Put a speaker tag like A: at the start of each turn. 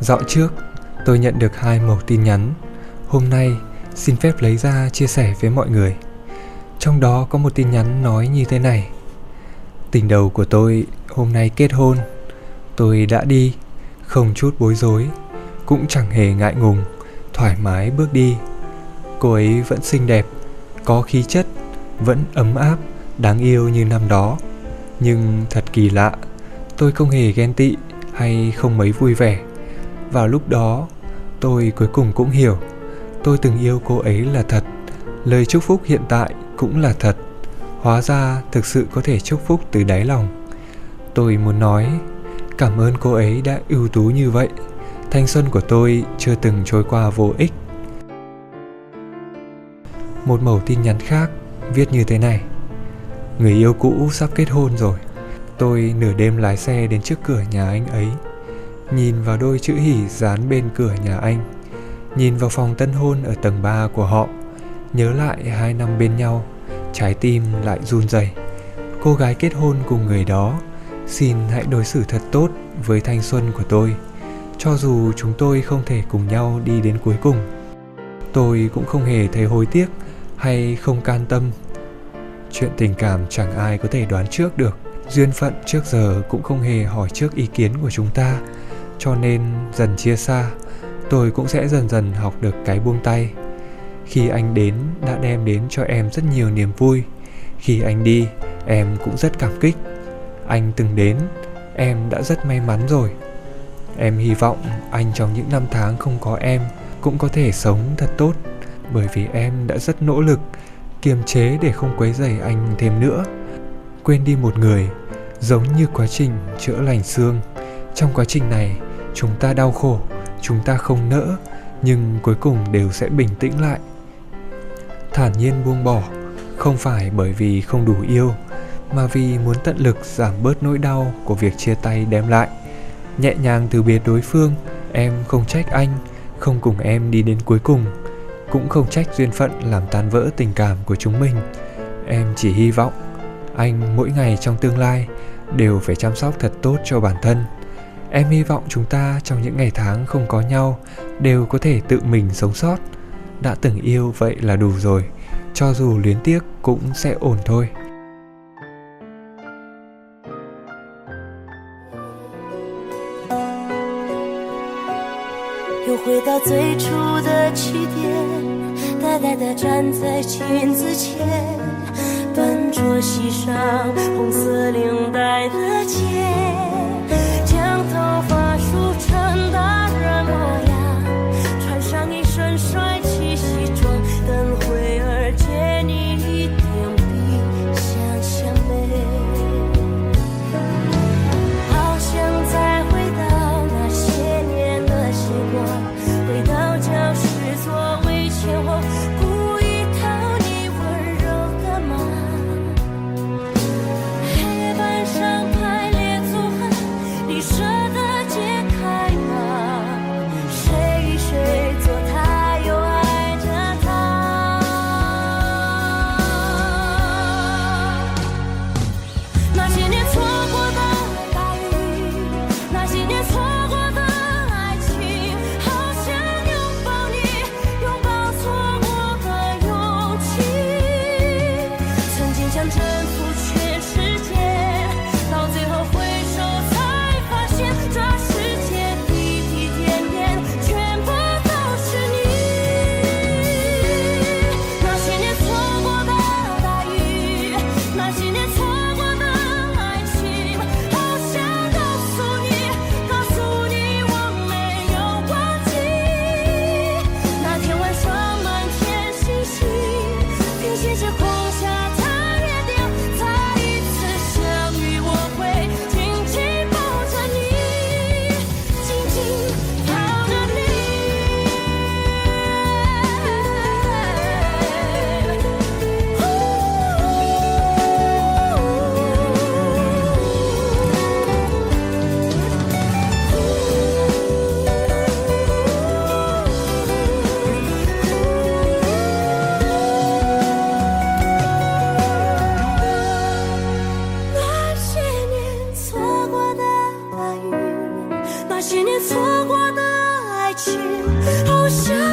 A: Dạo trước, tôi nhận được hai mẩu tin nhắn. Hôm nay, xin phép lấy ra chia sẻ với mọi người. Trong đó có một tin nhắn nói như thế này. Tình đầu của tôi hôm nay kết hôn. Tôi đã đi, không chút bối rối, cũng chẳng hề ngại ngùng, thoải mái bước đi. Cô ấy vẫn xinh đẹp, có khí chất, vẫn ấm áp, đáng yêu như năm đó. Nhưng thật kỳ lạ, tôi không hề ghen tị hay không mấy vui vẻ. Vào lúc đó, tôi cuối cùng cũng hiểu, tôi từng yêu cô ấy là thật. Lời chúc phúc hiện tại cũng là thật. Hóa ra thực sự có thể chúc phúc từ đáy lòng. Tôi muốn nói, cảm ơn cô ấy đã ưu tú như vậy. Thanh xuân của tôi chưa từng trôi qua vô ích. Một mẩu tin nhắn khác viết như thế này. Người yêu cũ sắp kết hôn rồi. Tôi nửa đêm lái xe đến trước cửa nhà anh ấy Nhìn vào đôi chữ hỉ dán bên cửa nhà anh, Nhìn vào phòng tân hôn ở tầng 3 của họ, Nhớ lại hai năm bên nhau, Trái tim lại run rẩy. Cô gái kết hôn cùng người đó, Xin hãy đối xử thật tốt với thanh xuân của tôi, Cho dù chúng tôi không thể cùng nhau đi đến cuối cùng. Tôi cũng không hề thấy hối tiếc hay không can tâm. Chuyện tình cảm chẳng ai có thể đoán trước được. Duyên phận trước giờ cũng không hề hỏi trước ý kiến của chúng ta cho nên dần chia xa, tôi cũng sẽ dần dần học được cái buông tay. Khi anh đến đã đem đến cho em rất nhiều niềm vui. Khi anh đi, em cũng rất cảm kích. Anh từng đến, em đã rất may mắn rồi. Em hy vọng anh trong những năm tháng không có em cũng có thể sống thật tốt, bởi vì em đã rất nỗ lực, kiềm chế để không quấy rầy anh thêm nữa. Quên đi một người, giống như quá trình chữa lành xương. Trong quá trình này chúng ta đau khổ, chúng ta không nỡ, nhưng cuối cùng đều sẽ bình tĩnh lại. Thản nhiên buông bỏ, không phải bởi vì không đủ yêu, mà vì muốn tận lực giảm bớt nỗi đau của việc chia tay đem lại. Nhẹ nhàng từ biệt đối phương, em không trách anh, không cùng em đi đến cuối cùng, cũng không trách duyên phận làm tan vỡ tình cảm của chúng mình. Em chỉ hy vọng anh mỗi ngày trong tương lai đều phải chăm sóc thật tốt cho bản thân em hy vọng chúng ta trong những ngày tháng không có nhau đều có thể tự mình sống sót đã từng yêu vậy là đủ rồi cho dù luyến tiếc cũng sẽ ổn thôi
B: 又回到最初的起点，呆呆地站在镜子前。笨拙系上红色领带的。 头发梳成大染马。好想